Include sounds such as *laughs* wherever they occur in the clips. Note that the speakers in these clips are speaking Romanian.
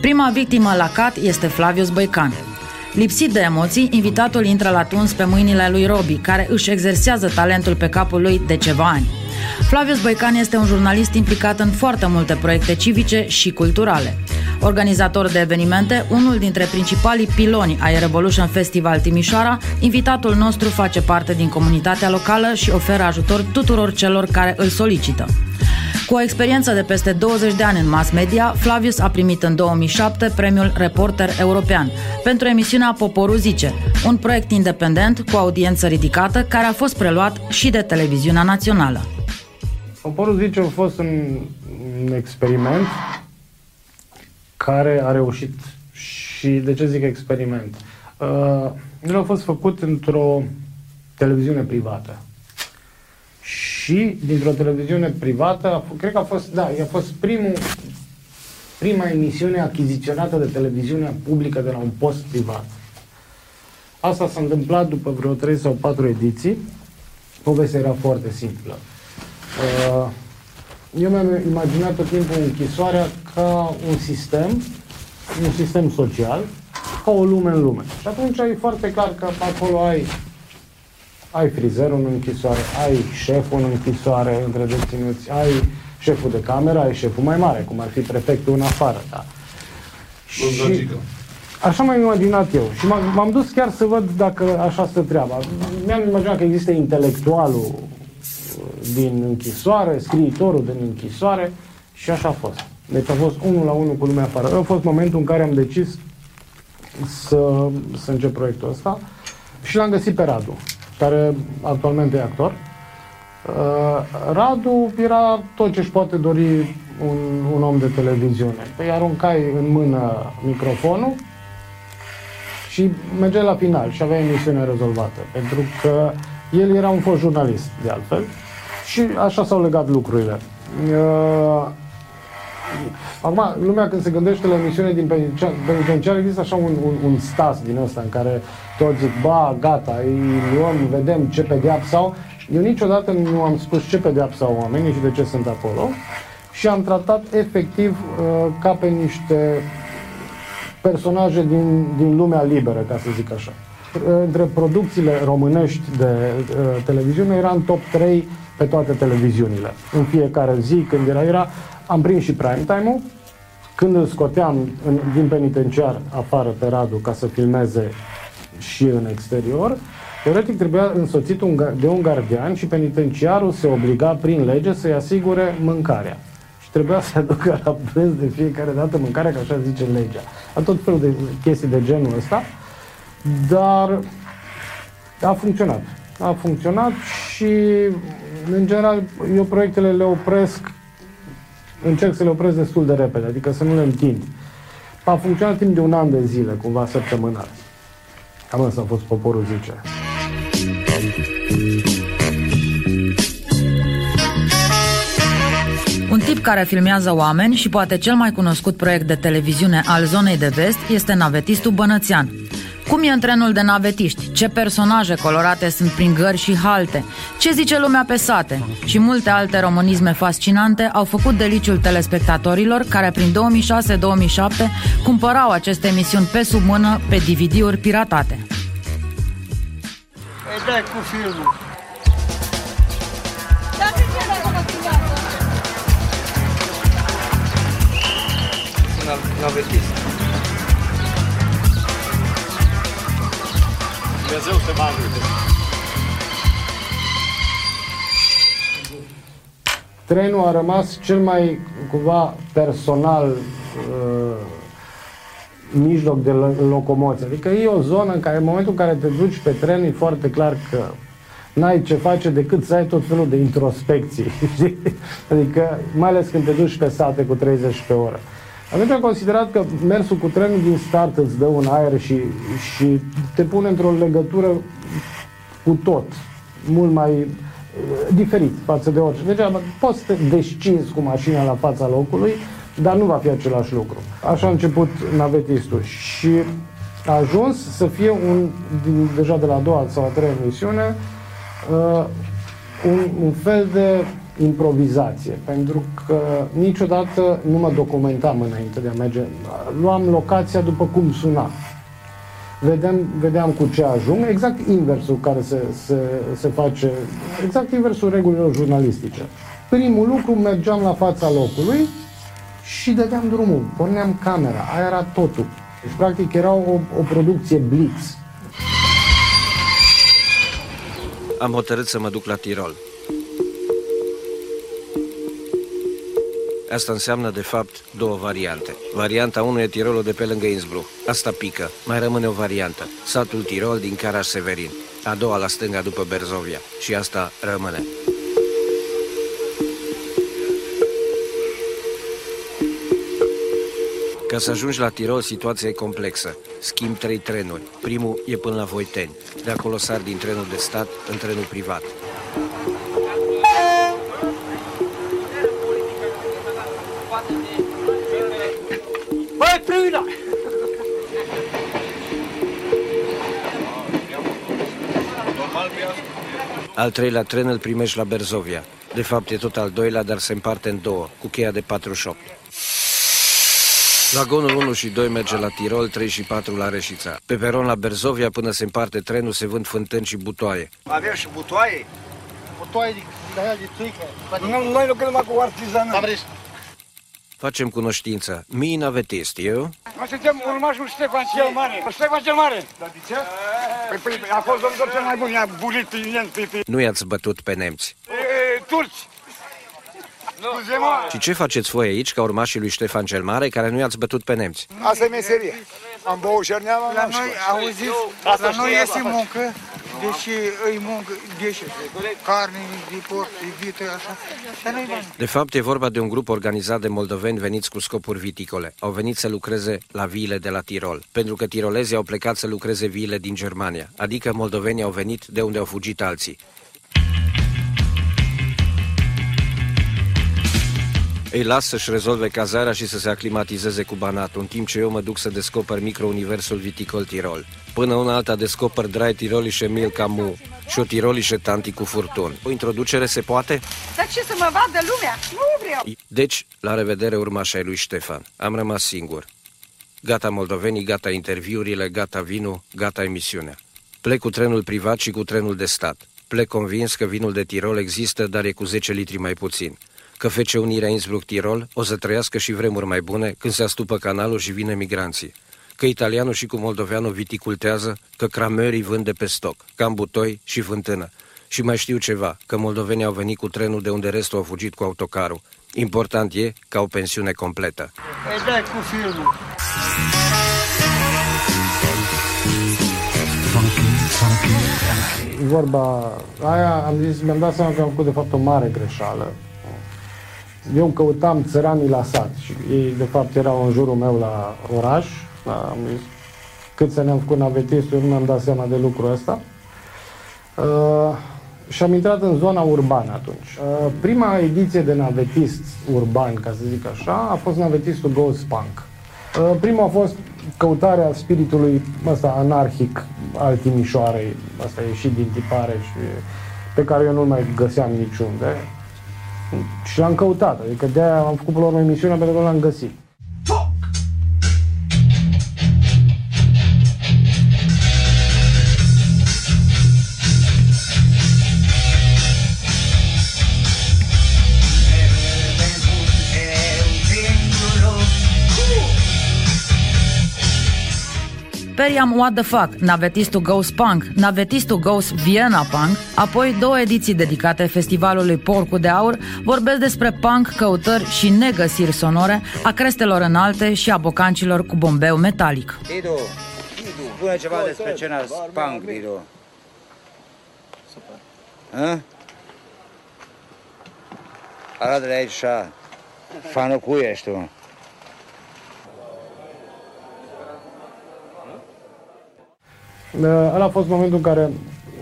Prima victimă la CAT este Flavius Băican. Lipsit de emoții, invitatul intră la tuns pe mâinile lui Robi, care își exersează talentul pe capul lui de ceva ani. Flavius Băican este un jurnalist implicat în foarte multe proiecte civice și culturale. Organizator de evenimente, unul dintre principalii piloni ai Revolution Festival Timișoara, invitatul nostru face parte din comunitatea locală și oferă ajutor tuturor celor care îl solicită. Cu o experiență de peste 20 de ani în mass media, Flavius a primit în 2007 premiul Reporter European pentru emisiunea Poporul Zice, un proiect independent cu audiență ridicată care a fost preluat și de televiziunea națională. Poporul Zice a fost un, un experiment care a reușit. Și de ce zic experiment? Uh, el a fost făcut într-o televiziune privată și dintr-o televiziune privată, cred că a fost, da, a fost primul, prima emisiune achiziționată de televiziunea publică de la un post privat. Asta s-a întâmplat după vreo 3 sau 4 ediții. Povestea era foarte simplă. Uh, eu mi-am imaginat tot timpul închisoarea ca un sistem, un sistem social, ca o lume în lume. Și atunci e foarte clar că acolo ai ai frizerul în închisoare, ai șeful în închisoare între deținuți, ai șeful de cameră, ai șeful mai mare, cum ar fi prefectul în afară, da. Și așa m-am imaginat eu. Și m-am dus chiar să văd dacă așa stă treaba. Mi-am imaginat că există intelectualul uh, din închisoare, scriitorul din închisoare și așa a fost. Deci a fost unul la unul cu lumea afară. A fost momentul în care am decis să, să încep proiectul ăsta și l-am găsit pe Radu care actualmente e actor. Uh, Radu era tot ce își poate dori un, un om de televiziune. Păi aruncai în mână microfonul și mergeai la final și avea emisiunea rezolvată. Pentru că el era un fost jurnalist, de altfel, și așa s-au legat lucrurile. Uh, Acum, lumea când se gândește la emisiune din penitenciar, există așa un, un, un stas din ăsta în care toți zic, ba, gata, îi luăm, vedem ce pedeapsă au. Eu niciodată nu am spus ce pedeapsă au oamenii și de ce sunt acolo și am tratat efectiv uh, ca pe niște personaje din, din lumea liberă, ca să zic așa. Între producțiile românești de uh, televiziune era în top 3 pe toate televiziunile. În fiecare zi, când era, era am prins și prime time-ul, când îl scoteam în, din penitenciar afară pe Radu ca să filmeze și în exterior, teoretic trebuia însoțit un, de un gardian și penitenciarul se obliga prin lege să-i asigure mâncarea. Și trebuia să aducă la prânz de fiecare dată mâncarea, că așa zice legea. A tot felul de chestii de genul ăsta, dar a funcționat. A funcționat și, în general, eu proiectele le opresc încerc să le opresc destul de repede, adică să nu le întind. A funcționat timp de un an de zile, cumva săptămânal. Cam asta a fost poporul zice. Un tip care filmează oameni și poate cel mai cunoscut proiect de televiziune al zonei de vest este navetistul Bănățean. Cum e în trenul de navetiști? Ce personaje colorate sunt prin gări și halte? Ce zice lumea pe sate? Și multe alte românisme fascinante au făcut deliciul telespectatorilor care prin 2006-2007 cumpărau aceste emisiuni pe sub mână pe DVD-uri piratate. Ei, dai cu filmul. Navetist. Dumnezeu să mă ajute. Trenul a rămas cel mai, cumva, personal uh, mijloc de locomoție. Adică e o zonă în care, în momentul în care te duci pe tren, e foarte clar că n-ai ce face decât să ai tot felul de introspecții. *laughs* adică, mai ales când te duci pe sate cu 30 pe oră. Atunci am considerat că mersul cu trenul din start îți dă un aer și, și te pune într-o legătură cu tot, mult mai uh, diferit față de orice. Deci poți să te descinzi cu mașina la fața locului, dar nu va fi același lucru. Așa a început navetistul și a ajuns să fie un, din, deja de la a doua sau a treia emisiune, uh, un, un fel de improvizație, pentru că niciodată nu mă documentam înainte de a merge. Luam locația după cum suna. Vedeam, vedeam cu ce ajung, exact inversul care se, se, se face, exact inversul regulilor jurnalistice. Primul lucru, mergeam la fața locului și dădeam drumul, porneam camera, aia era totul. Deci, practic, era o, o producție blitz. Am hotărât să mă duc la Tirol. Asta înseamnă, de fapt, două variante. Varianta 1 e Tirolul de pe lângă Innsbruck. Asta pică. Mai rămâne o variantă. Satul Tirol din Caraș Severin. A doua la stânga după Berzovia. Și asta rămâne. Ca să ajungi la Tirol, situația e complexă. Schimb trei trenuri. Primul e până la Voiteni. De acolo sar din trenul de stat în trenul privat. Al treilea tren îl primești la Berzovia. De fapt, e tot al doilea, dar se împarte în două, cu cheia de 48. Vagonul 1 și 2 merge la Tirol, 3 și 4 la Reșița. Pe peron la Berzovia, până se împarte trenul, se vând fântâni și butoaie. Avem și butoaie? Butoaie de, de aia de țuică. Nu, noi lucrăm numai cu artizanat. Am râs. Facem cunoștință. Mi navetist, eu? Noi suntem urmașul Ștefan cel Mare. Ștefan cel Mare. Dar de ce? Păi, păi, a fost domnul cel mai bun, i-a bulit pe nemți, pe, pe Nu i-ați bătut pe nemți. e, turci. Scuze, mă. Și ce faceți voi aici, ca urmașii lui Ștefan cel Mare, care nu i-ați bătut pe nemți? Asta e meserie. Am băut șerneava, La n-am noi, știut. auziți, Asta la noi știe este apa. muncă, deci îi muncă, deci carne de porc, de vită, așa, dar nu-i bani. De fapt, e vorba de un grup organizat de moldoveni veniți cu scopuri viticole. Au venit să lucreze la viile de la Tirol, pentru că tirolezii au plecat să lucreze viile din Germania, adică moldovenii au venit de unde au fugit alții. Îi las să-și rezolve cazarea și să se aclimatizeze cu banatul, în timp ce eu mă duc să descoper microuniversul viticol Tirol. Până una alta descoper Drai Tirolișe Mil Camu și o Tirolișe Tanti cu furtun. O introducere se poate? Dar ce să mă vadă lumea? Nu vreau. Deci, la revedere urmașai lui Ștefan. Am rămas singur. Gata moldovenii, gata interviurile, gata vinul, gata emisiunea. Plec cu trenul privat și cu trenul de stat. Plec convins că vinul de Tirol există, dar e cu 10 litri mai puțin. Că fece Unirea Innsbruck-Tirol o să trăiască și vremuri mai bune când se astupă canalul și vin emigranții. Că italianul și cu moldoveanul viticultează, că cramării vând de pe stoc, cam butoi și fântână. Și mai știu ceva, că moldovenii au venit cu trenul de unde restul au fugit cu autocarul. Important e ca o pensiune completă. Îi dai cu filmul. Vorba aia, am zis, mi-am dat seama că am făcut de fapt o mare greșeală. Eu căutam țăranii la sat și ei de fapt erau în jurul meu la oraș. Da, am zis, cât să ne-am făcut navetistul, eu nu mi-am dat seama de lucrul ăsta. Uh, și am intrat în zona urbană atunci. Uh, prima ediție de navetist urban, ca să zic așa, a fost navetistul Ghost Punk. Uh, primul a fost căutarea spiritului ăsta anarhic al Timișoarei, asta a ieșit din tipare și pe care eu nu mai găseam niciunde. Și l-am căutat, adică de-aia am făcut până la urmă emisiunea pentru că l-am găsit. Periam What the Fuck, Navetistul Goes Punk, Navetistul Goes Vienna Punk, apoi două ediții dedicate festivalului Porcu de Aur, vorbesc despre punk, căutări și negăsiri sonore a crestelor înalte și a bocancilor cu bombeu metalic. Didu, spune ceva despre scena punk, Didu. Super. Hă? Arată de aici așa. Fanul cui ești tu? Ăla a fost momentul în care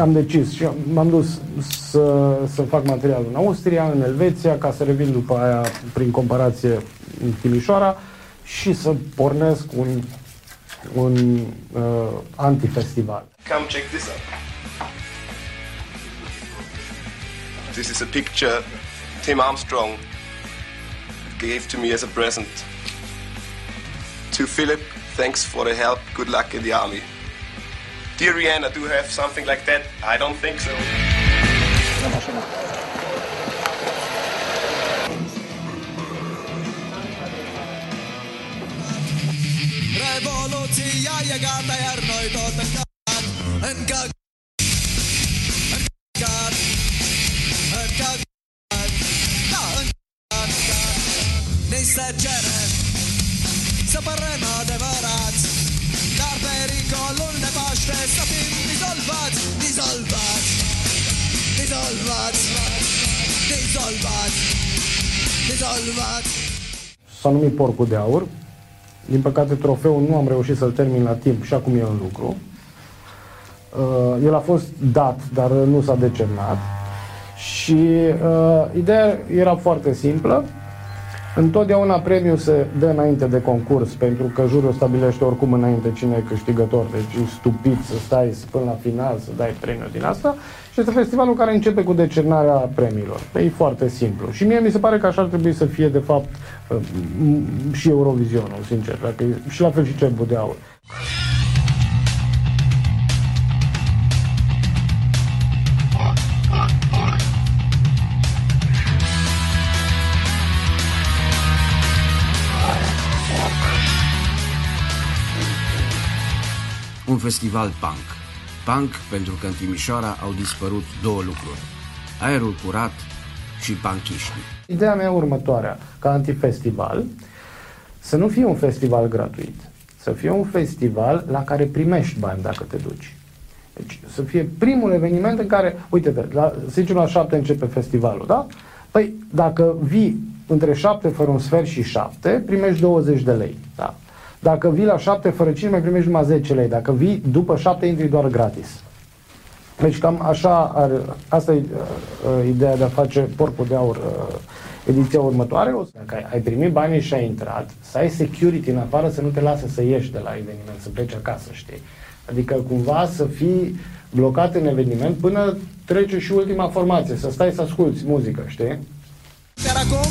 am decis și m-am dus să, să fac material în Austria, în Elveția, ca să revin după aia, prin comparație, în Timișoara și să pornesc un, un uh, antifestival. Come check this out. This is a picture Tim Armstrong gave to me as a present. To Philip, thanks for the help. Good luck in the army. Dear Rihanna, do you have something like that? I don't think so. Revoluția e gata, iar noi tot încăcat numit Porcul de Aur. Din păcate, trofeul nu am reușit să-l termin la timp și acum e în lucru. Uh, el a fost dat, dar nu s-a decernat. Și uh, ideea era foarte simplă. Întotdeauna premiul se dă înainte de concurs, pentru că jurul stabilește oricum înainte cine e câștigător. Deci e stupid să stai până la final să dai premiul din asta. Și este festivalul care începe cu decernarea premiilor. E foarte simplu. Și mie mi se pare că așa ar trebui să fie, de fapt, uh, m- și Eurovizionul, sincer. Dacă e, și la fel și Cerbul de Aur. Un festival punk. Punk pentru că în Timișoara au dispărut două lucruri. Aerul curat și punkiștii. Ideea mea e următoarea, ca antifestival, să nu fie un festival gratuit, să fie un festival la care primești bani dacă te duci. Deci să fie primul eveniment în care, uite, la, să zicem la șapte începe festivalul, da? Păi dacă vii între șapte fără un sfert și șapte, primești 20 de lei, da? Dacă vii la șapte fără 5, mai primești numai 10 lei. Dacă vii după șapte, intri doar gratis. Deci cam așa, are, asta e uh, uh, ideea de a face porcul de aur uh, ediția următoare. O să- Dacă ai, ai primit banii și ai intrat, să ai security în afară să nu te lasă să ieși de la eveniment, să pleci acasă, știi? Adică cumva să fii blocat în eveniment până trece și ultima formație, să stai să asculti muzică, știi? Iar acum,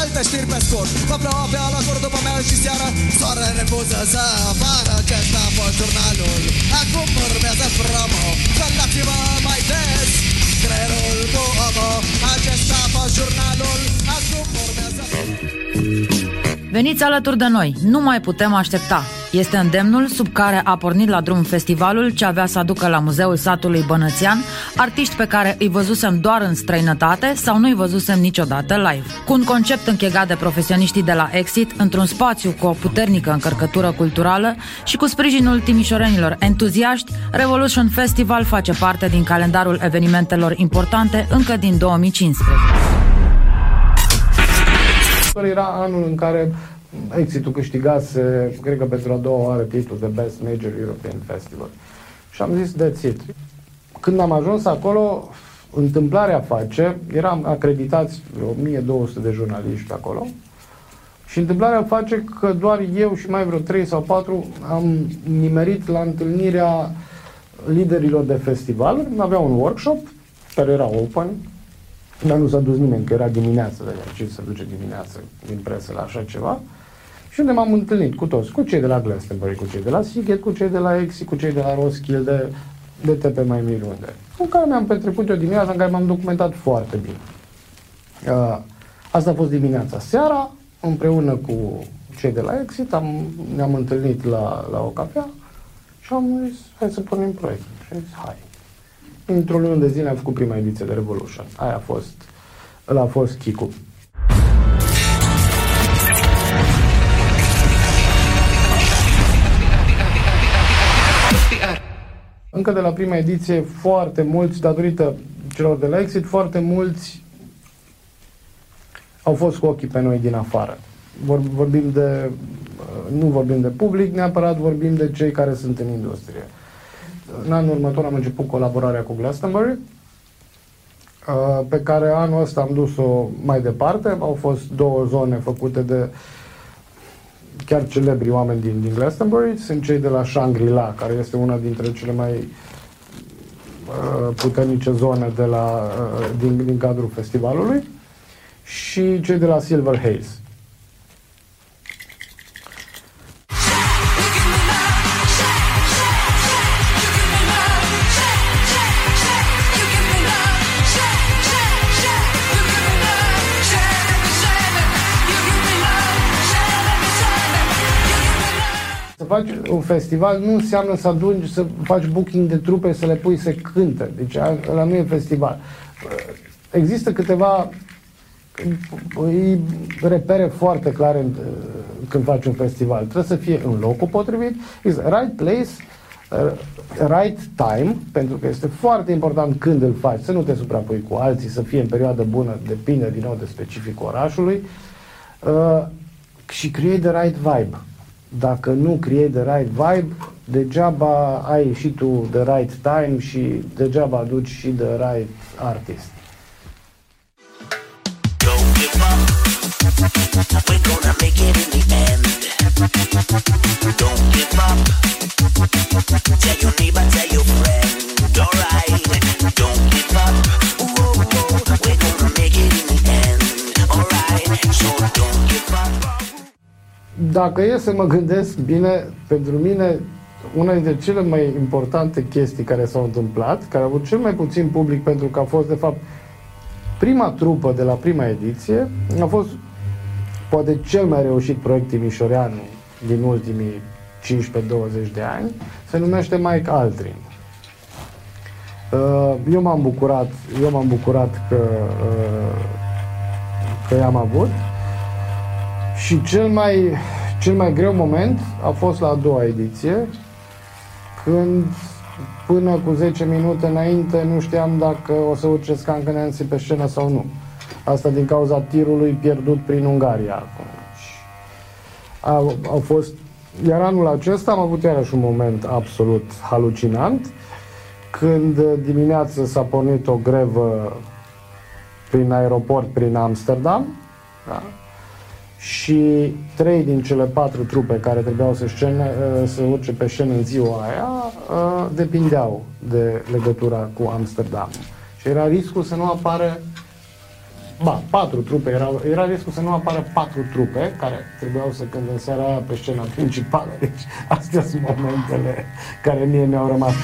alte știri pe scurt Vă plouă pe ala cur după mea și seara Soarele refuză să apară Acesta a fost jurnalul. Acum urmează promo Dați-vă mai des. Creierul cu obo Acesta a fost jurnalul. Acum urmează Veniți alături de noi, nu mai putem aștepta. Este îndemnul sub care a pornit la drum festivalul ce avea să aducă la Muzeul Satului Bănățean artiști pe care îi văzusem doar în străinătate sau nu îi văzusem niciodată live. Cu un concept închegat de profesioniștii de la Exit, într-un spațiu cu o puternică încărcătură culturală și cu sprijinul timișorenilor entuziaști, Revolution Festival face parte din calendarul evenimentelor importante încă din 2015. Era anul în care Exitul câștigase, cred că pentru a doua oară, titlul de Best Major European Festival. Și am zis, that's it. Când am ajuns acolo, întâmplarea face, eram acreditați vreo 1200 de jurnaliști acolo, și întâmplarea face că doar eu și mai vreo 3 sau 4 am nimerit la întâlnirea liderilor de festival. Avea un workshop care era open, dar nu s-a dus nimeni, că era dimineață, de ce se duce dimineață din presă la așa ceva. Și unde m-am întâlnit cu toți, cu cei de la Glastonbury, cu cei de la Sighet, cu cei de la Exi, cu cei de la Roskilde, de te pe mai mii unde. Cu care mi-am petrecut o dimineață în care m-am documentat foarte bine. Uh, asta a fost dimineața. Seara, împreună cu cei de la Exit, am, ne-am întâlnit la, la o cafea și am zis, hai să pornim proiectul. Și am zis, hai. Într-o lună de zile am făcut prima ediție de Revolution. Aia a fost, ăla a fost Chicu. Încă de la prima ediție, foarte mulți, datorită celor de la Exit, foarte mulți au fost cu ochii pe noi din afară. Vor, vorbim de, uh, nu vorbim de public neapărat, vorbim de cei care sunt în industrie. În anul următor am început colaborarea cu Glastonbury, uh, pe care anul ăsta am dus-o mai departe. Au fost două zone făcute de chiar celebri oameni din, din Glastonbury, sunt cei de la Shangri-La, care este una dintre cele mai uh, puternice zone de la, uh, din, din cadrul festivalului și cei de la Silver Haze. Faci un festival nu înseamnă să adungi, să faci booking de trupe, să le pui să cânte. Deci ăla nu e festival. Există câteva repere foarte clare când faci un festival. Trebuie să fie în locul potrivit, is right place, uh, right time, pentru că este foarte important când îl faci, să nu te suprapui cu alții, să fie în perioadă bună, depinde din nou de specificul orașului, uh, și create the right vibe. Dacă nu create the right vibe, degeaba ai și tu the right time și degeaba aduci și the right artist. We're gonna make it in the end. Don't give up. Tell your neighbor, tell Dacă e să mă gândesc bine, pentru mine una dintre cele mai importante chestii care s-au întâmplat, care a avut cel mai puțin public pentru că a fost de fapt prima trupă de la prima ediție, a fost poate cel mai reușit proiect timișorean din ultimii 15-20 de ani, se numește Mike Altrin. Uh, eu m-am bucurat, eu m-am bucurat că, uh, că i-am avut și cel mai, cel mai greu moment a fost la a doua ediție, când până cu 10 minute înainte nu știam dacă o să urce Skank Nancy pe scenă sau nu. Asta din cauza tirului pierdut prin Ungaria. Au, au fost... Iar anul acesta am avut iarăși un moment absolut halucinant când dimineața s-a pornit o grevă prin aeroport, prin Amsterdam, da? Și trei din cele patru trupe care trebuiau să, scene, să urce pe scenă în ziua aia depindeau de legătura cu Amsterdam. Și era riscul să nu apară ba, patru trupe, era, era riscul să nu apară patru trupe care trebuiau să cânte în seara aia pe scena principală. Deci astea sunt momentele care mie mi-au rămas.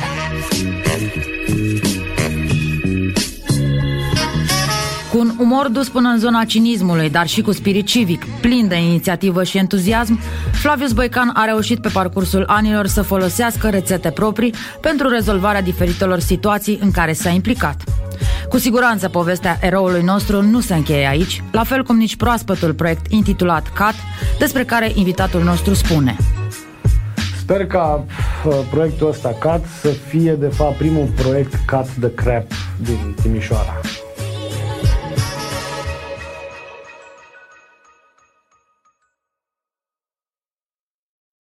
Umor dus până în zona cinismului, dar și cu spirit civic, plin de inițiativă și entuziasm, Flavius Boican a reușit pe parcursul anilor să folosească rețete proprii pentru rezolvarea diferitelor situații în care s-a implicat. Cu siguranță povestea eroului nostru nu se încheie aici, la fel cum nici proaspătul proiect intitulat CAT, despre care invitatul nostru spune. Sper ca uh, proiectul ăsta CAT să fie de fapt primul proiect CAT de crap din Timișoara.